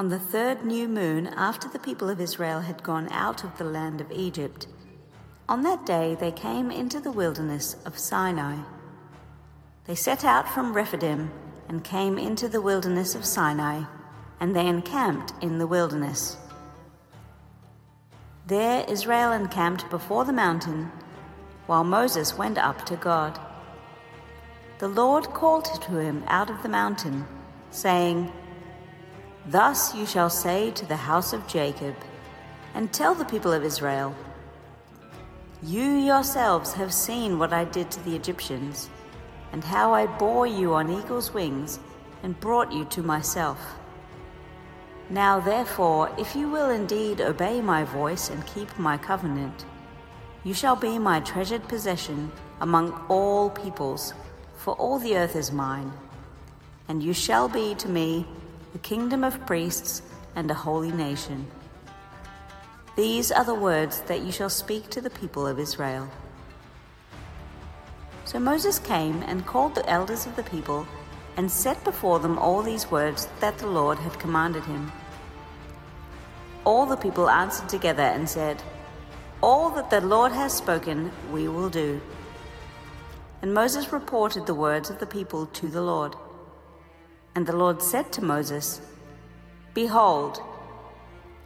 On the third new moon, after the people of Israel had gone out of the land of Egypt, on that day they came into the wilderness of Sinai. They set out from Rephidim and came into the wilderness of Sinai, and they encamped in the wilderness. There Israel encamped before the mountain, while Moses went up to God. The Lord called to him out of the mountain, saying, Thus you shall say to the house of Jacob, and tell the people of Israel, You yourselves have seen what I did to the Egyptians, and how I bore you on eagle's wings and brought you to myself. Now therefore, if you will indeed obey my voice and keep my covenant, you shall be my treasured possession among all peoples, for all the earth is mine, and you shall be to me the kingdom of priests and a holy nation. These are the words that you shall speak to the people of Israel. So Moses came and called the elders of the people and set before them all these words that the Lord had commanded him. All the people answered together and said, All that the Lord has spoken, we will do. And Moses reported the words of the people to the Lord. And the Lord said to Moses, Behold,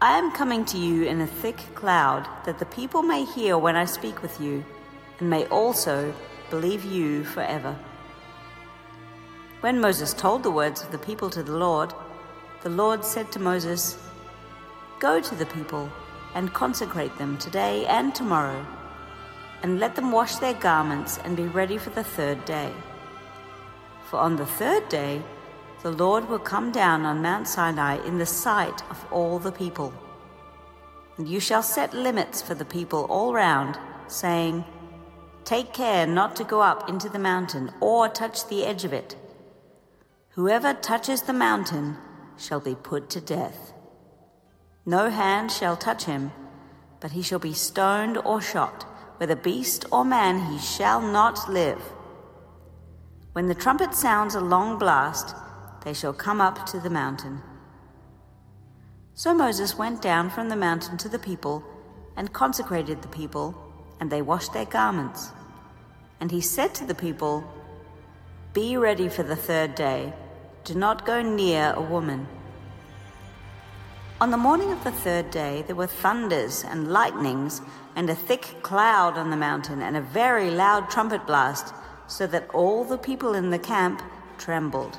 I am coming to you in a thick cloud, that the people may hear when I speak with you, and may also believe you forever. When Moses told the words of the people to the Lord, the Lord said to Moses, Go to the people and consecrate them today and tomorrow, and let them wash their garments and be ready for the third day. For on the third day, the Lord will come down on Mount Sinai in the sight of all the people. And you shall set limits for the people all round, saying, Take care not to go up into the mountain or touch the edge of it. Whoever touches the mountain shall be put to death. No hand shall touch him, but he shall be stoned or shot. Whether beast or man, he shall not live. When the trumpet sounds a long blast, they shall come up to the mountain. So Moses went down from the mountain to the people and consecrated the people, and they washed their garments. And he said to the people, Be ready for the third day. Do not go near a woman. On the morning of the third day, there were thunders and lightnings, and a thick cloud on the mountain, and a very loud trumpet blast, so that all the people in the camp trembled.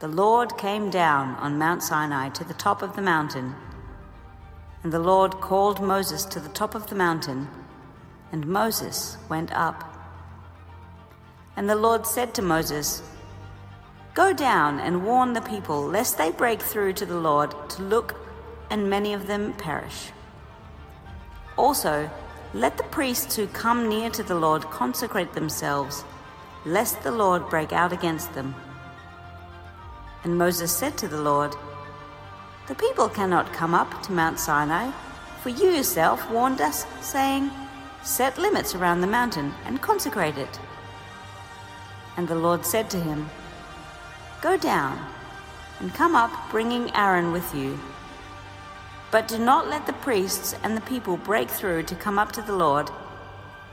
the Lord came down on Mount Sinai to the top of the mountain. And the Lord called Moses to the top of the mountain, and Moses went up. And the Lord said to Moses, Go down and warn the people, lest they break through to the Lord to look, and many of them perish. Also, let the priests who come near to the Lord consecrate themselves, lest the Lord break out against them. And Moses said to the Lord, The people cannot come up to Mount Sinai, for you yourself warned us, saying, Set limits around the mountain and consecrate it. And the Lord said to him, Go down and come up, bringing Aaron with you. But do not let the priests and the people break through to come up to the Lord,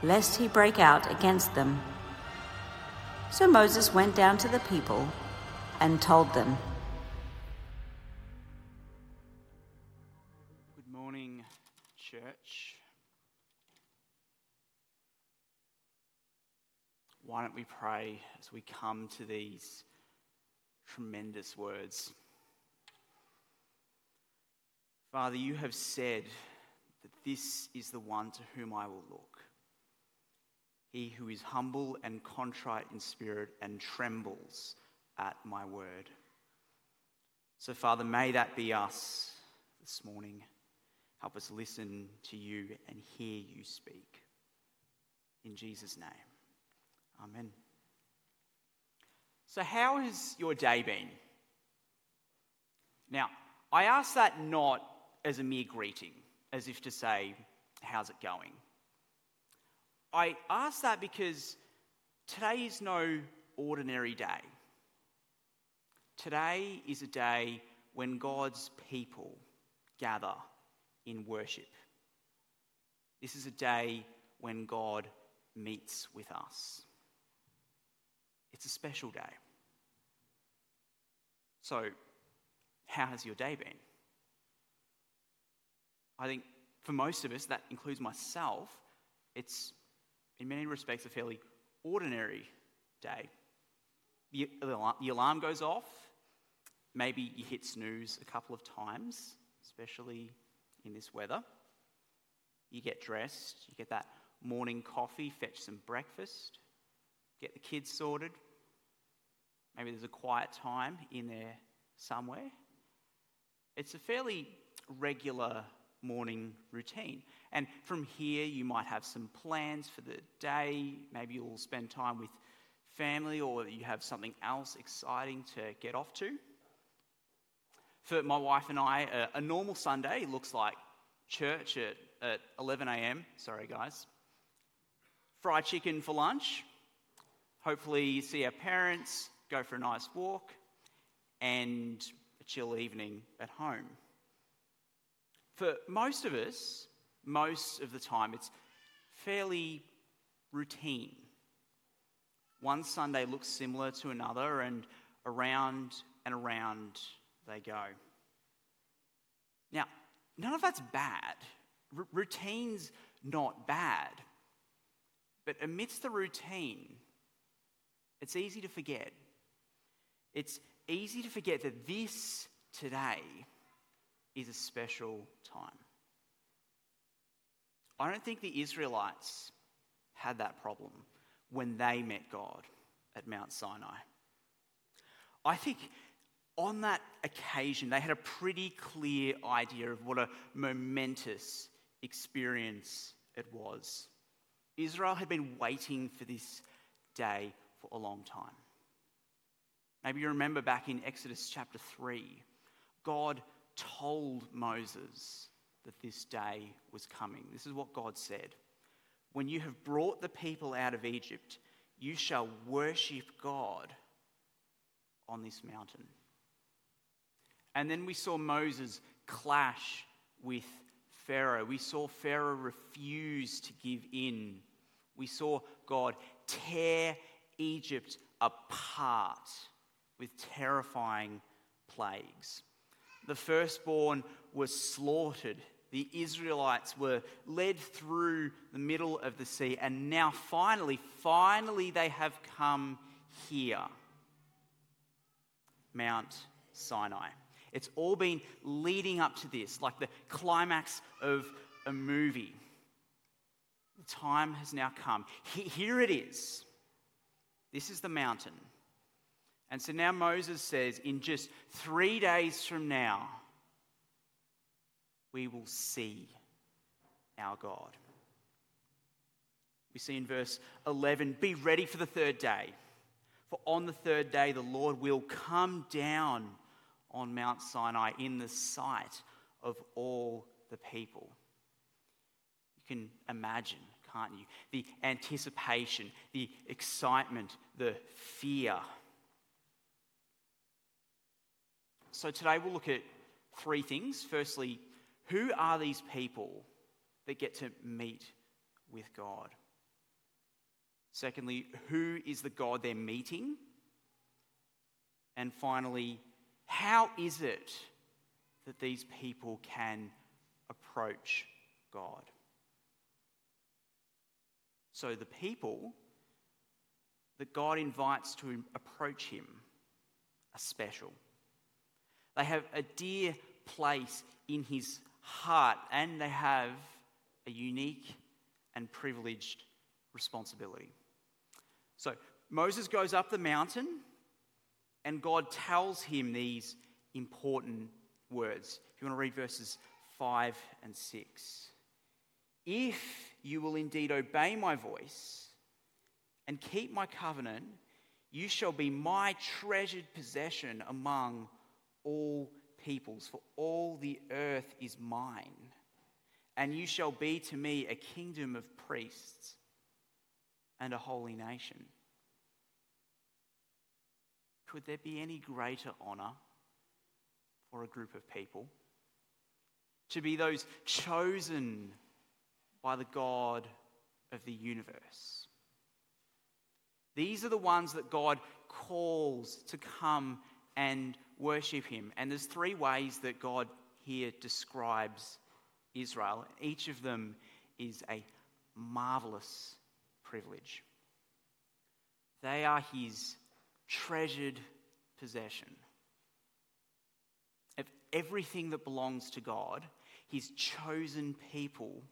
lest he break out against them. So Moses went down to the people and told them. Good morning, church. Why don't we pray as we come to these tremendous words? Father, you have said that this is the one to whom I will look. He who is humble and contrite in spirit and trembles at my word. So, Father, may that be us this morning. Help us listen to you and hear you speak. In Jesus' name, Amen. So, how has your day been? Now, I ask that not as a mere greeting, as if to say, How's it going? I ask that because today is no ordinary day. Today is a day when God's people gather in worship. This is a day when God meets with us. It's a special day. So, how has your day been? I think for most of us, that includes myself, it's in many respects a fairly ordinary day. The, alarm goes off, maybe you hit snooze a couple of times, especially in this weather. You get dressed, you get that morning coffee, fetch some breakfast, get the kids sorted. Maybe there's a quiet time in there somewhere. It's a fairly regular morning routine. And from here, you might have some plans for the day. Maybe you'll spend time with family, or you have something else exciting to get off to. For my wife and I, a, normal Sunday looks like church at, at 11 a.m. Sorry, guys. Fried chicken for lunch. Hopefully, see our parents, go for a nice walk, and a chill evening at home. For most of us, most of the time, it's fairly routine. One Sunday looks similar to another, and around and around they go. Now, none of that's bad. R- routine's not bad. But amidst the routine, it's easy to forget. It's easy to forget that this today is a special time. I don't think the Israelites had that problem when they met God at Mount Sinai. I think on that occasion, they had a pretty clear idea of what a momentous experience it was. Israel had been waiting for this day for a long time. Maybe you remember back in Exodus chapter 3, God told Moses that this day was coming. This is what God said When you have brought the people out of Egypt, you shall worship God on this mountain. And then we saw Moses clash with Pharaoh. We saw Pharaoh refuse to give in. We saw God tear Egypt apart with terrifying plagues the firstborn was slaughtered. The Israelites were led through the middle of the sea, and now finally, finally, they have come here Mount Sinai. It's all been leading up to this, like the climax of a movie. The time has now come. Here it is. This is the mountain. And so now Moses says, in just three days from now, we will see our God. We see in verse 11 be ready for the third day. For on the third day, the Lord will come down on Mount Sinai in the sight of all the people. You can imagine, can't you? The anticipation, the excitement, the fear So today we'll look at three things. Firstly, who are these people that get to meet with God? Secondly, who is the God they're meeting? And finally, how is it that these people can approach God? So the people that God invites to approach Him are special. They have a dear place in His heart and they have a unique and privileged responsibility. So Moses goes up the mountain and God tells him these important words. If you want to read verses 5 and 6. If you will indeed obey my voice and keep my covenant, you shall be my treasured possession among all peoples, for all the earth is mine. And you shall be to me a kingdom of priests and a holy nation. Could there be any greater honour for a group of people? To be those chosen by the God of the universe. These are the ones that God calls to come and worship Him. And there's three ways that God here describes Israel. Each of them is a marvelous privilege. They are His treasured possession. Of everything that belongs to God, His chosen people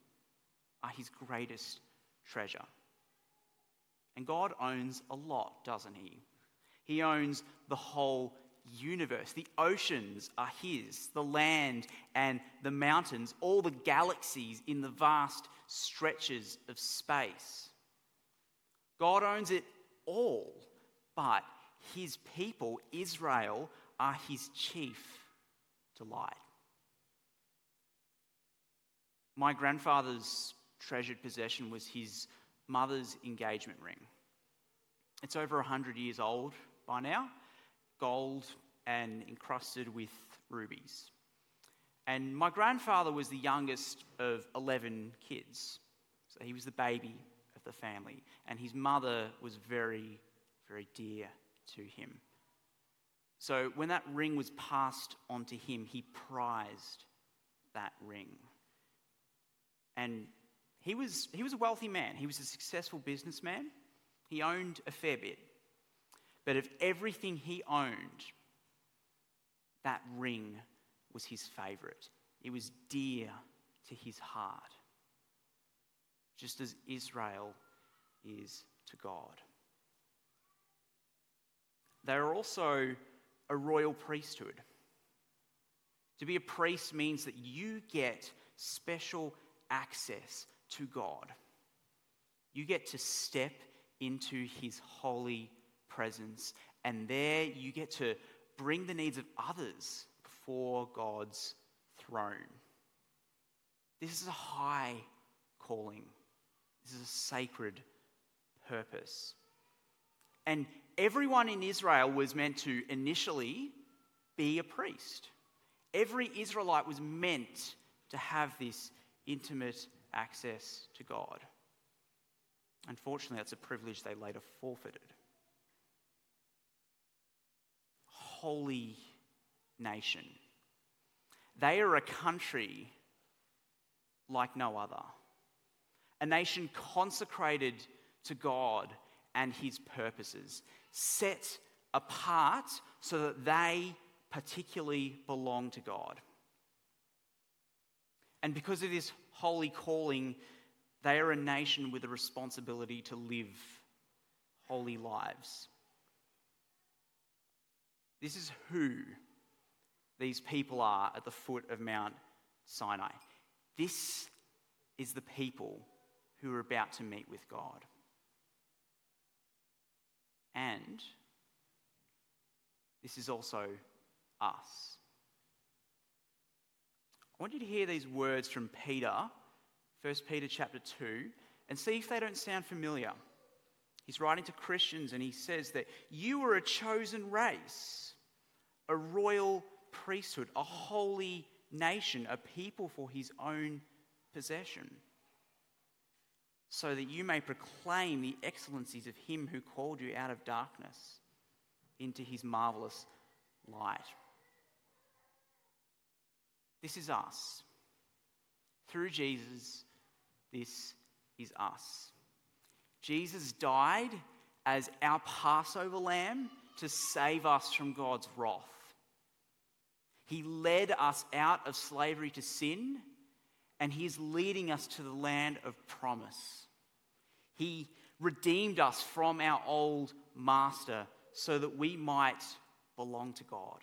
are His greatest treasure. And God owns a lot, doesn't He? He owns the whole universe. The oceans are His, the land and the mountains, all the galaxies in the vast stretches of space. God owns it all, but his people, Israel, are his chief delight. My grandfather's treasured possession was his mother's engagement ring. It's over 100 years old by now, gold and encrusted with rubies. And my grandfather was the youngest of 11 kids. So he was the baby of the family. And his mother was very, very dear to him. So when that ring was passed on to him, he prized that ring. And he was, he was a wealthy man, he was a successful businessman. He owned a fair bit. But of everything he owned, that ring was his favorite. It was dear to his heart, just as Israel is to God. They are also a royal priesthood. To be a priest means that you get special access to God. You get to step into his holy presence, and there you get to bring the needs of others before God's throne. This is a high calling, this is a sacred purpose. And everyone in Israel was meant to initially be a priest. Every Israelite was meant to have this intimate access to God. Unfortunately, that's a privilege they later forfeited. Holy nation. They are a country like no other, a nation consecrated to God and his purposes, set apart so that they particularly belong to God. And because of this holy calling, they are a nation with a responsibility to live holy lives. This is who these people are at the foot of Mount Sinai. This is the people who are about to meet with God. And this is also us. I want you to hear these words from Peter, 1 Peter chapter 2, and see if they don't sound familiar. He's writing to Christians and he says that you are a chosen race, a royal priesthood, a holy nation, a people for his own possession so that you may proclaim the excellencies of him who called you out of darkness into his marvelous light. This is us. Through Jesus, this is us. Jesus died as our Passover lamb to save us from God's wrath. He led us out of slavery to sin, and He is leading us to the land of promise. He redeemed us from our old master so that we might belong to God.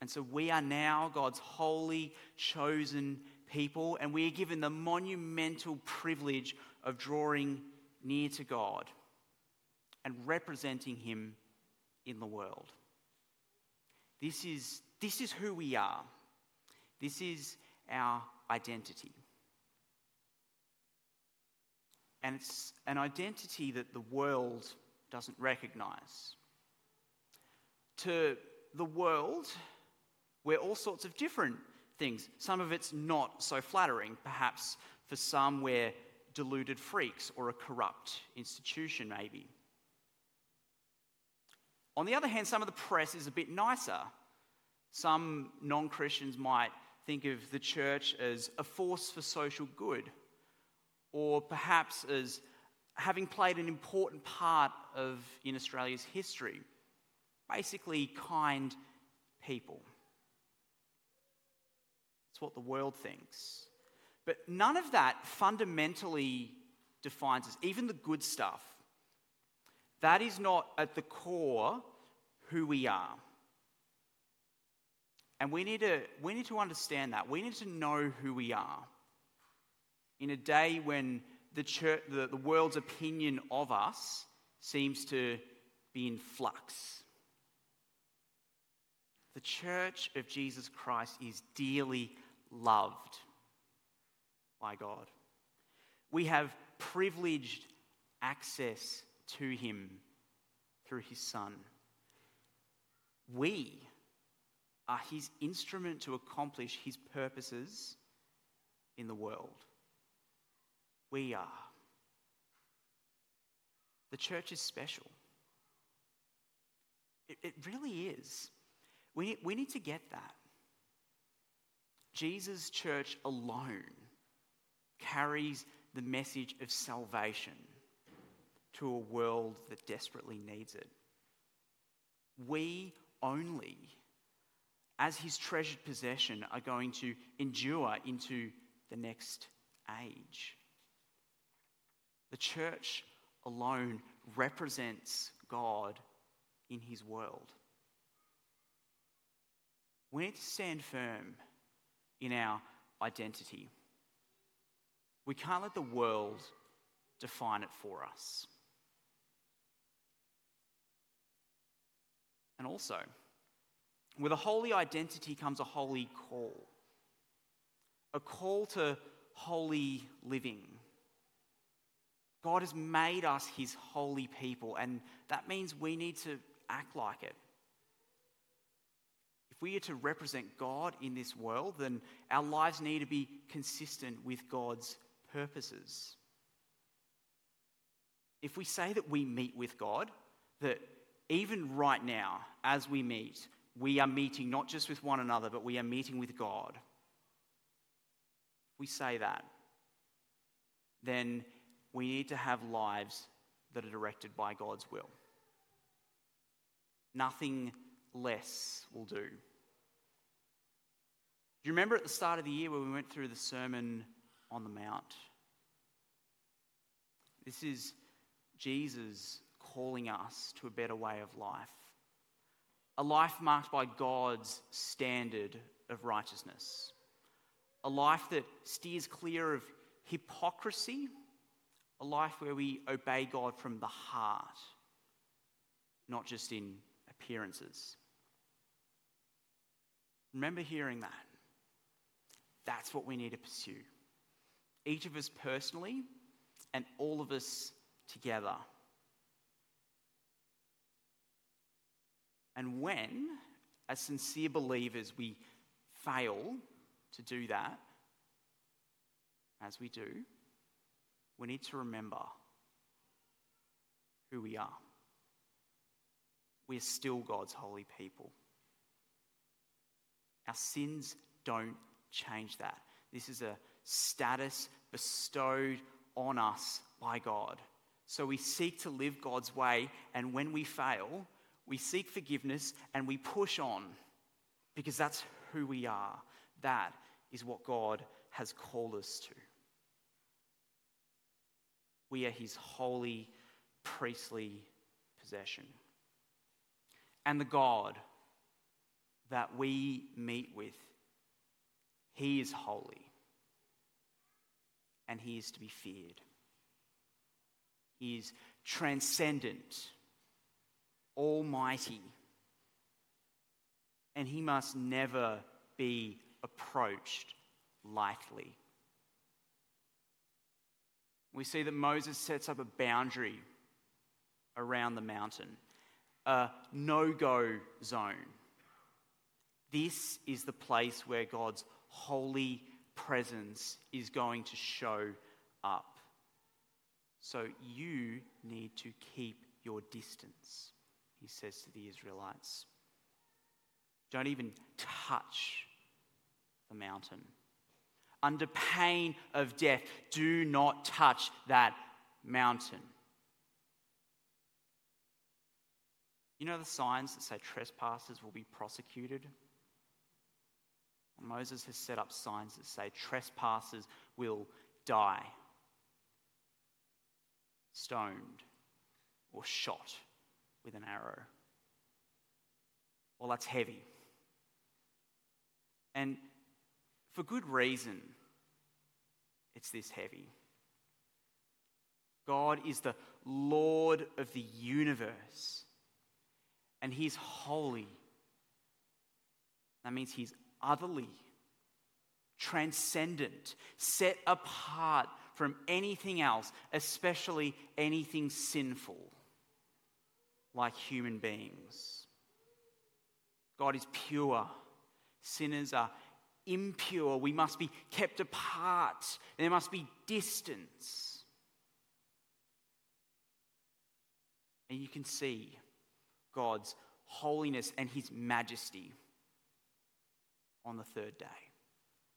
And so we are now God's holy, chosen people, and we are given the monumental privilege of drawing near to God and representing Him in the world. This is, this is who we are, this is our identity. And it's an identity that the world doesn't recognize. To the world, we're all sorts of different things. Some of it's not so flattering. Perhaps for some, we're deluded freaks or a corrupt institution, maybe. On the other hand, some of the press is a bit nicer. Some non Christians might think of the church as a force for social good, or perhaps as having played an important part of in Australia's history. Basically, kind people. It's what the world thinks. But none of that fundamentally defines us, even the good stuff. That is not at the core who we are. And we need to, we need to understand that. We need to know who we are. In a day when the, church, the, the world's opinion of us seems to be in flux. The church of Jesus Christ is dearly loved by God. We have privileged access to Him through His Son. We are His instrument to accomplish His purposes in the world. We are. The church is special. It, it really is. We, we need to get that. Jesus' church alone carries the message of salvation to a world that desperately needs it. We only, as his treasured possession, are going to endure into the next age. The church alone represents God in his world. We need to stand firm in our identity. We can't let the world define it for us. And also, with a holy identity comes a holy call a call to holy living. God has made us his holy people, and that means we need to act like it. If we are to represent God in this world, then our lives need to be consistent with God's purposes. If we say that we meet with God, that even right now, as we meet, we are meeting not just with one another, but we are meeting with God. If we say that, then we need to have lives that are directed by God's will. Nothing less will do. Do you remember at the start of the year when we went through the Sermon on the Mount? This is Jesus calling us to a better way of life. A life marked by God's standard of righteousness. A life that steers clear of hypocrisy a life where we obey God from the heart, not just in appearances. Remember hearing that. That's what we need to pursue. Each of us personally, and all of us together. And when, as sincere believers, we fail to do that, as we do, we need to remember who we are. we are still God's holy people. Our sins don't change that. This is a status bestowed on us by God. So we seek to live God's way, and when we fail, we seek forgiveness and we push on because that's who we are. That is what God has called us to. We are His holy, priestly possession. And the God that we meet with, He is holy and He is to be feared. He is transcendent, almighty, and He must never be approached lightly. We see that Moses sets up a boundary around the mountain, a no go zone. This is the place where God's holy presence is going to show up. So you need to keep your distance, he says to the Israelites. Don't even touch the mountain. Under pain of death, do not touch that mountain. You know the signs that say trespassers will be prosecuted? Moses has set up signs that say trespassers will die, stoned, or shot with an arrow. Well, that's heavy. And for good reason, it's this heavy. God is the Lord of the universe, and He's holy. That means He's otherly, transcendent, set apart from anything else, especially anything sinful, like human beings. God is pure. Sinners are impure. We must be kept apart. There must be distance. And you can see God's holiness and his majesty on the third day.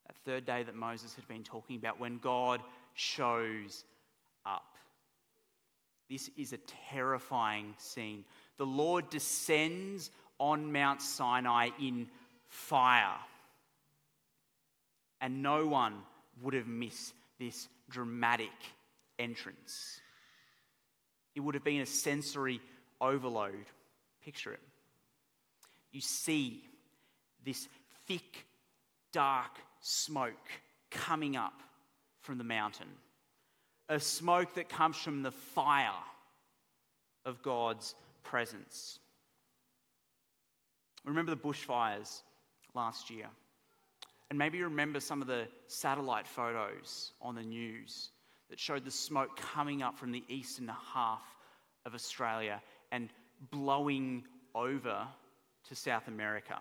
That third day that Moses had been talking about when God shows up. This is a terrifying scene. The Lord descends on Mount Sinai in fire. And no one would have missed this dramatic entrance. It would have been a sensory overload. Picture it. You see this thick, dark smoke coming up from the mountain. A smoke that comes from the fire of God's presence. Remember the bushfires last year? And maybe you remember some of the satellite photos on the news that showed the smoke coming up from the eastern half of Australia and blowing over to South America.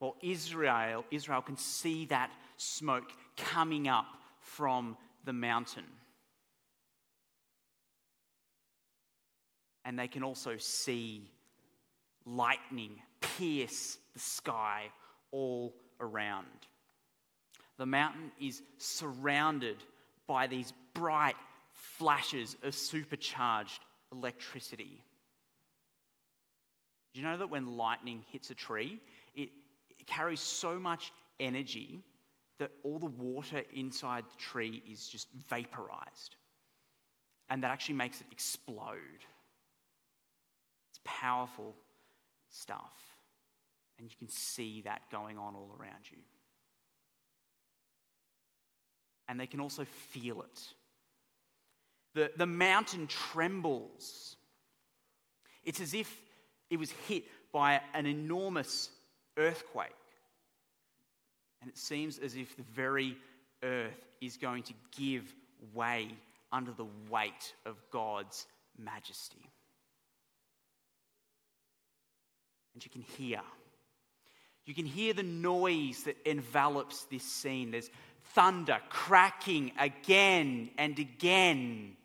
Well, Israel, Israel can see that smoke coming up from the mountain. And they can also see lightning pierce the sky all around. The mountain is surrounded by these bright flashes of supercharged electricity. Do you know that when lightning hits a tree, it it carries so much energy that all the water inside the tree is just vaporized. And that actually makes it explode. Powerful stuff. And you can see that going on all around you. And they can also feel it. The, the mountain trembles. It's as if it was hit by an enormous earthquake. And it seems as if the very earth is going to give way under the weight of God's majesty. And you can hear. You can hear the noise that envelops this scene. There's thunder cracking again and again.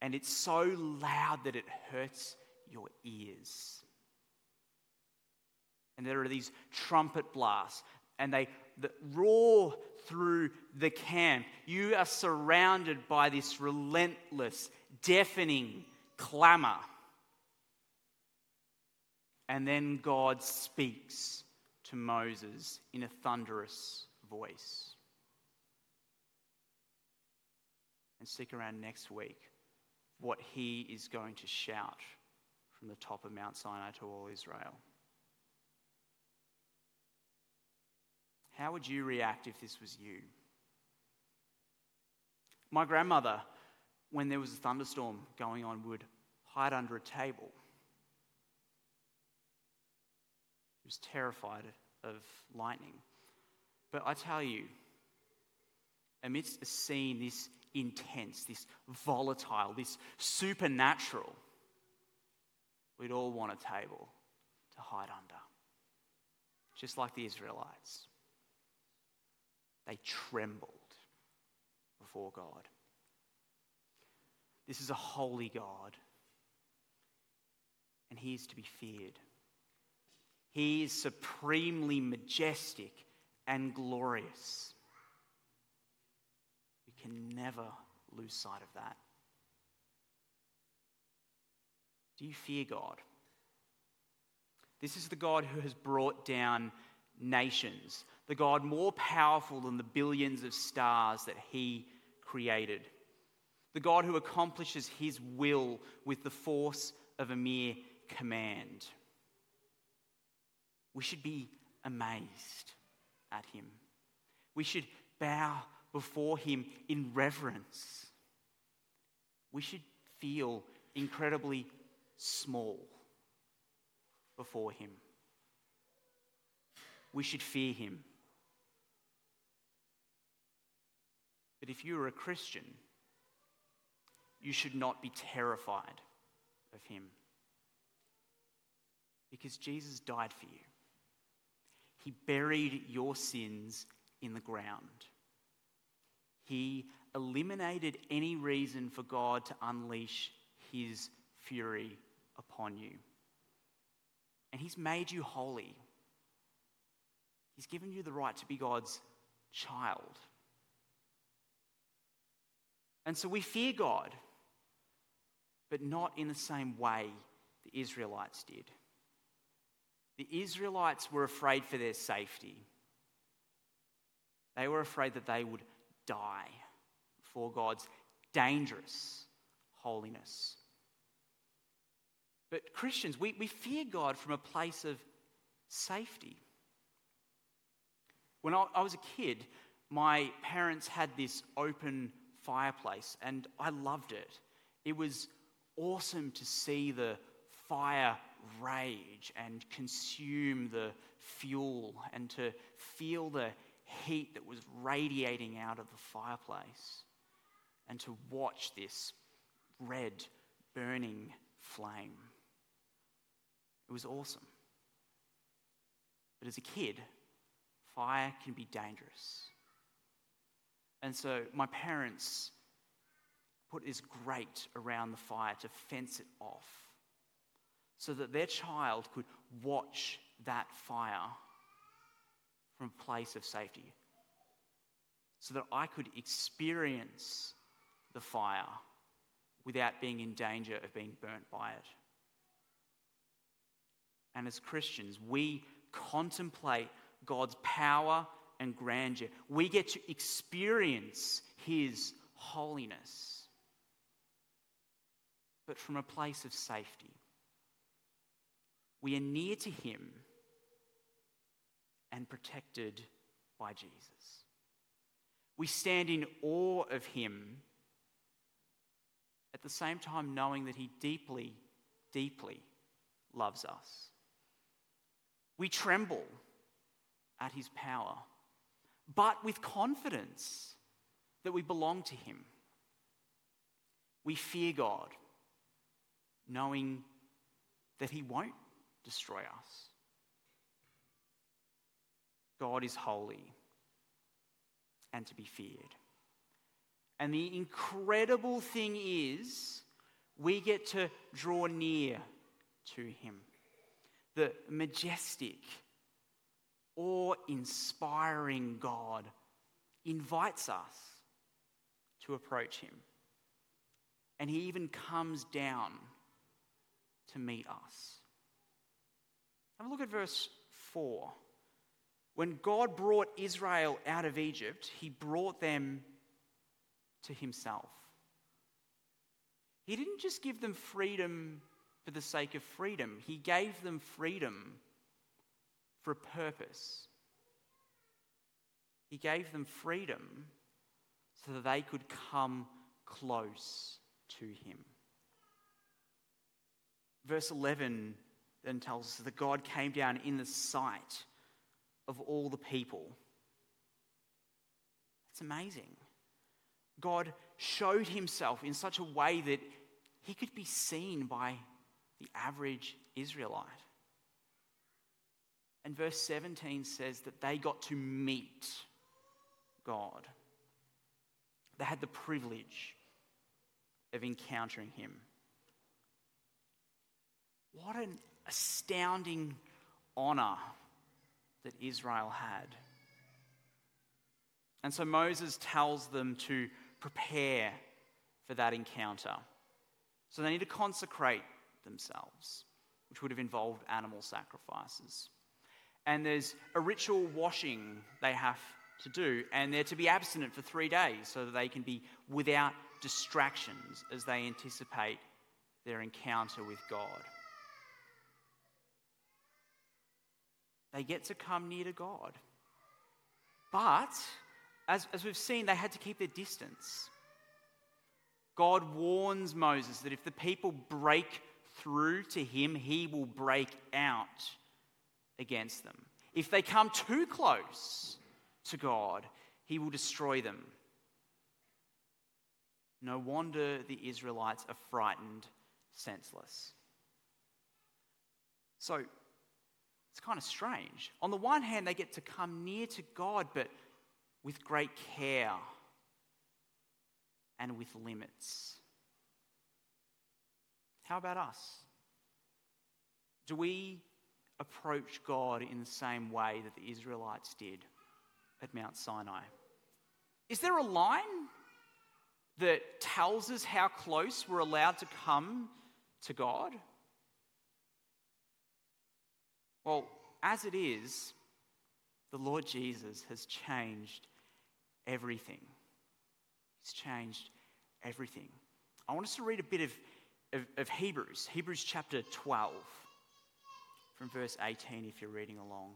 And it's so loud that it hurts your ears. And there are these trumpet blasts, and they roar through the camp. You are surrounded by this relentless, deafening clamor. And then God speaks to Moses in a thunderous voice. And stick around next week what he is going to shout from the top of Mount Sinai to all Israel. How would you react if this was you? My grandmother, when there was a thunderstorm going on, would hide under a table. Was terrified of lightning. But I tell you, amidst a scene this intense, this volatile, this supernatural, we'd all want a table to hide under, just like the Israelites. They trembled before God. This is a holy God, and He is to be feared. He is supremely majestic and glorious. We can never lose sight of that. Do you fear God? This is the God who has brought down nations, the God more powerful than the billions of stars that he created, the God who accomplishes his will with the force of a mere command. We should be amazed at him. We should bow before him in reverence. We should feel incredibly small before him we should fear him. But if you are a Christian, you should not be terrified of him. Because Jesus died for you. He buried your sins in the ground. He eliminated any reason for God to unleash his fury upon you. And he's made you holy He's given you the right to be God's child. And so we fear God, but not in the same way the Israelites did. The Israelites were afraid for their safety. They were afraid that they would die for God's dangerous holiness. But Christians, we, we fear God from a place of safety. When I, I was a kid, my parents had this open fireplace and I loved it. It was awesome to see the fire rage and consume the fuel and to feel the heat that was radiating out of the fireplace and to watch this red burning flame. It was awesome. But as a kid, fire can be dangerous. And so my parents put this grate around the fire to fence it off so that their child could watch that fire from a place of safety. So that I could experience the fire without being in danger of being burnt by it. And as Christians, we contemplate God's power and grandeur. We get to experience His holiness, but from a place of safety. We are near to Him and protected by Jesus. We stand in awe of Him at the same time knowing that He deeply, deeply loves us. We tremble at his power, but with confidence that we belong to him. We fear God, knowing that he won't destroy us. God is holy and to be feared. And the incredible thing is, we get to draw near to him. The majestic, awe inspiring God invites us to approach him. And he even comes down to meet us. Have a look at verse 4. When God brought Israel out of Egypt, he brought them to himself. He didn't just give them freedom for the sake of freedom, he gave them freedom for a purpose. He gave them freedom so that they could come close to him. Verse 11 then tells us that God came down in the sight of all the people. It's amazing. God showed himself in such a way that he could be seen by the average Israelite. And verse 17 says that they got to meet God. They had the privilege of encountering him. What an astounding honor that Israel had. And so Moses tells them to prepare for that encounter. So they need to consecrate themselves, which would have involved animal sacrifices. And there's a ritual washing they have to do, and they're to be abstinent for three days so that they can be without distractions as they anticipate their encounter with God. They get to come near to God. But, as, as we've seen, they had to keep their distance. God warns Moses that if the people break through to him, he will break out against them. If they come too close to God, he will destroy them. No wonder the Israelites are frightened, senseless. So, it's kind of strange. On the one hand, they get to come near to God, but with great care and with limits. How about us? Do we approach God in the same way that the Israelites did at Mount Sinai? Is there a line that tells us how close we're allowed to come to God? Well, as it is, the Lord Jesus has changed everything. He's changed everything. I want us to read a bit of, of, of Hebrews, Hebrews chapter 12, from verse 18, if you're reading along.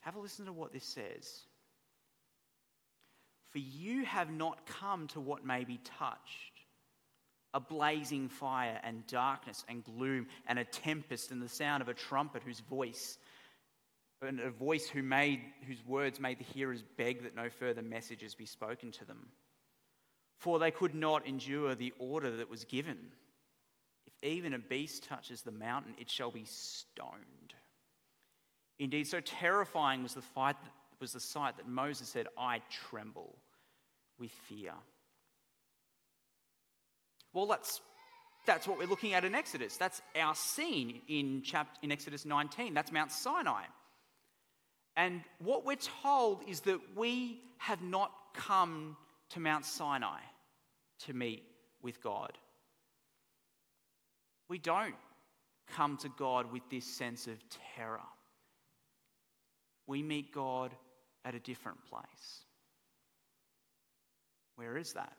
Have a listen to what this says. For you have not come to what may be touched a blazing fire and darkness and gloom and a tempest and the sound of a trumpet whose voice and a voice who made, whose words made the hearers beg that no further messages be spoken to them. For they could not endure the order that was given. If even a beast touches the mountain, it shall be stoned. Indeed, so terrifying was the, fight, was the sight that Moses said, I tremble with fear. Well, that's, that's what we're looking at in Exodus. That's our scene in, chapter, in Exodus 19. That's Mount Sinai. And what we're told is that we have not come to Mount Sinai to meet with God. We don't come to God with this sense of terror. We meet God at a different place. Where is that?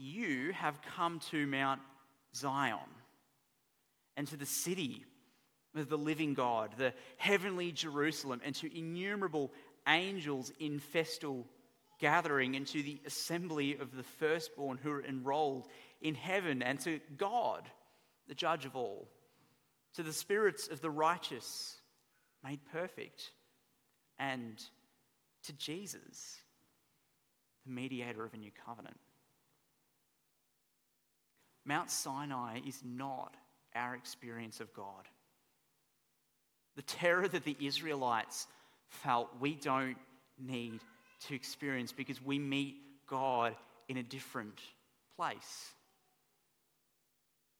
You have come to Mount Zion and to the city of the living God, the heavenly Jerusalem, and to innumerable angels in festal gathering, and to the assembly of the firstborn who are enrolled in heaven, and to God, the judge of all, to the spirits of the righteous made perfect, and to Jesus, the mediator of a new covenant. Mount Sinai is not our experience of God. The terror that the Israelites felt, we don't need to experience because we meet God in a different place.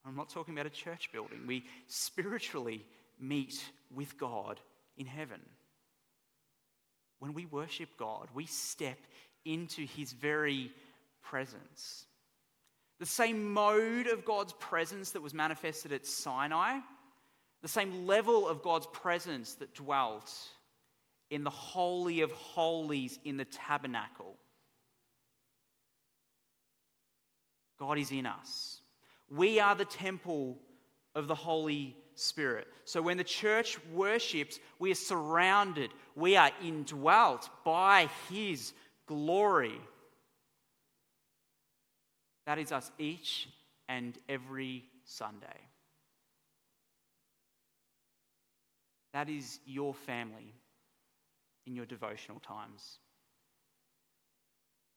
I'm not talking about a church building. We spiritually meet with God in heaven. When we worship God, we step into his very presence. The same mode of God's presence that was manifested at Sinai, the same level of God's presence that dwelt in the Holy of Holies in the tabernacle. God is in us. We are the temple of the Holy Spirit. So when the church worships, we are surrounded, we are indwelt by His glory. That is us each and every Sunday. That is your family in your devotional times.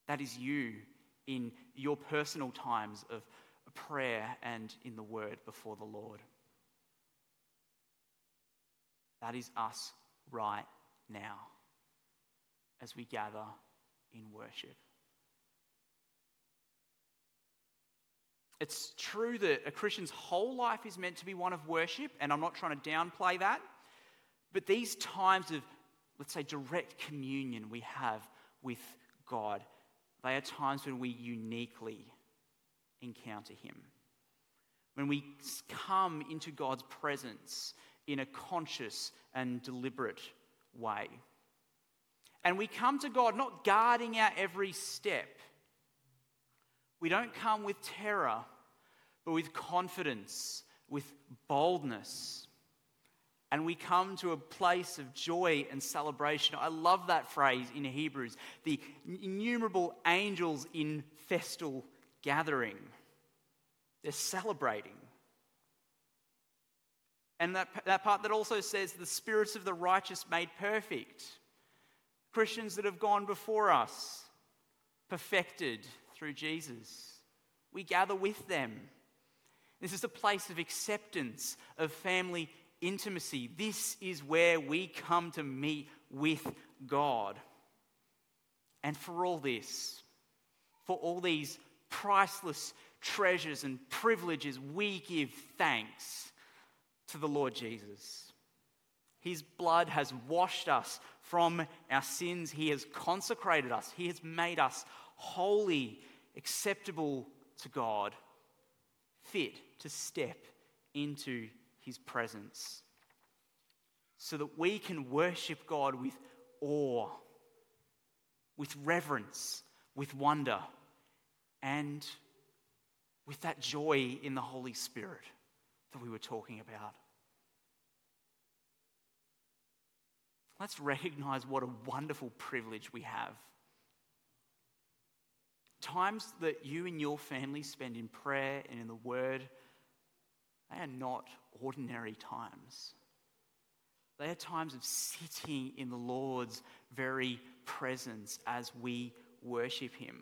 That is you in your personal times of prayer and in the word before the Lord. That is us right now as we gather in worship. It's true that a Christian's whole life is meant to be one of worship, and I'm not trying to downplay that. But these times of, let's say, direct communion we have with God, they are times when we uniquely encounter Him. When we come into God's presence in a conscious and deliberate way. And we come to God not guarding our every step. We don't come with terror, but with confidence, with boldness. And we come to a place of joy and celebration. I love that phrase in Hebrews the innumerable angels in festal gathering. They're celebrating. And that, that part that also says, the spirits of the righteous made perfect. Christians that have gone before us, perfected through Jesus. We gather with them. This is a place of acceptance, of family intimacy. This is where we come to meet with God. And for all this, for all these priceless treasures and privileges, we give thanks to the Lord Jesus. His blood has washed us from our sins. He has consecrated us. He has made us holy, acceptable to God, fit to step into His presence, so that we can worship God with awe, with reverence, with wonder, and with that joy in the Holy Spirit that we were talking about. Let's recognize what a wonderful privilege we have. Times that you and your family spend in prayer and in the Word, they are not ordinary times. They are times of sitting in the Lord's very presence as we worship Him.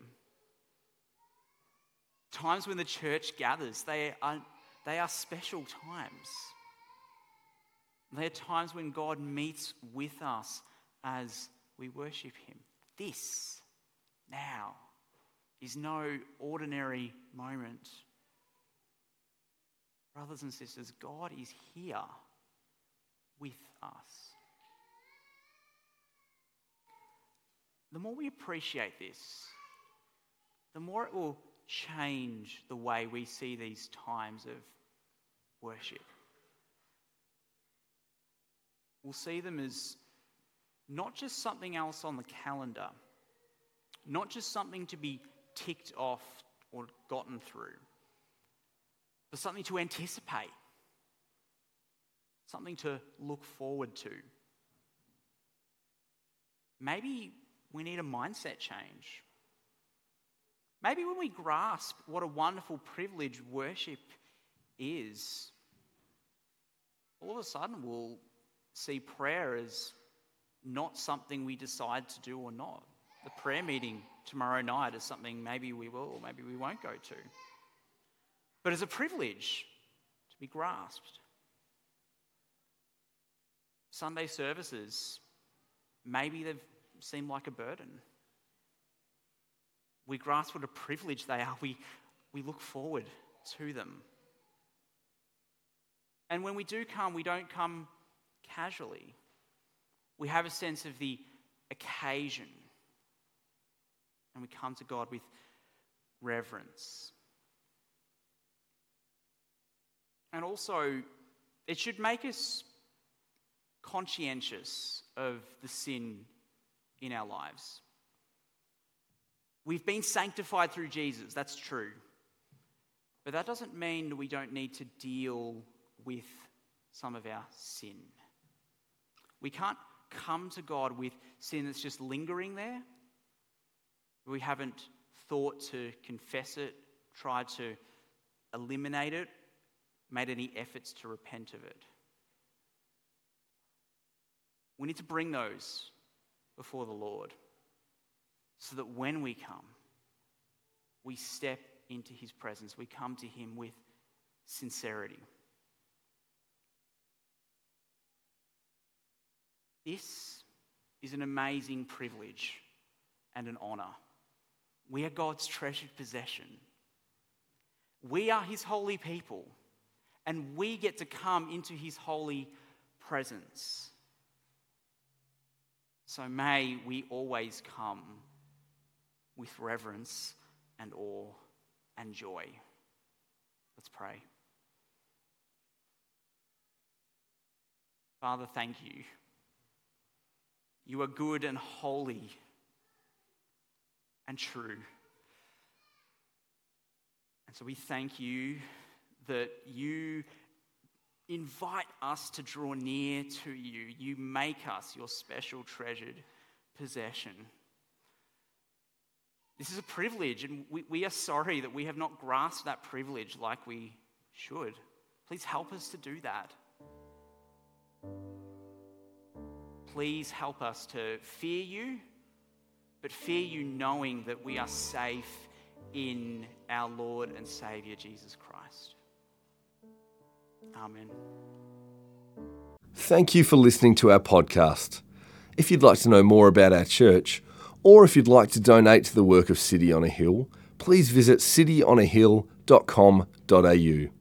Times when the church gathers, they are, they are special times. They are times when God meets with us as we worship Him. This, now, is no ordinary moment. Brothers and sisters, God is here with us. The more we appreciate this, the more it will change the way we see these times of worship. We'll see them as not just something else on the calendar, not just something to be ticked off or gotten through, but something to anticipate, something to look forward to. Maybe we need a mindset change. Maybe when we grasp what a wonderful privilege worship is, all of a sudden we'll see prayer as not something we decide to do or not. The prayer meeting tomorrow night is something maybe we will or maybe we won't go to. But as a privilege to be grasped. Sunday services, maybe they've seemed like a burden we grasp what a privilege they are. We, we look forward to them. And when we do come, we don't come casually. We have a sense of the occasion. And we come to God with reverence. And also, it should make us conscientious of the sin in our lives. We've been sanctified through Jesus, that's true. But that doesn't mean we don't need to deal with some of our sin. We can't come to God with sin that's just lingering there. We haven't thought to confess it, tried to eliminate it, made any efforts to repent of it. We need to bring those before the Lord so that when we come, we step into his presence. We come to him with sincerity. This is an amazing privilege and an honor. We are God's treasured possession. We are his holy people, and we get to come into his holy presence. So may we always come with reverence and awe and joy. Let's pray. Father, thank you. You are good and holy and true. And so we thank you that you invite us to draw near to you. You make us your special treasured possession. This is a privilege, and we, we are sorry that we have not grasped that privilege like we should. Please help us to do that. Please help us to fear you, but fear you knowing that we are safe in our Lord and Savior Jesus Christ. Amen. Thank you for listening to our podcast. If you'd like to know more about our church, or if you'd like to donate to the work of City on a Hill, please visit cityonahill.com.au.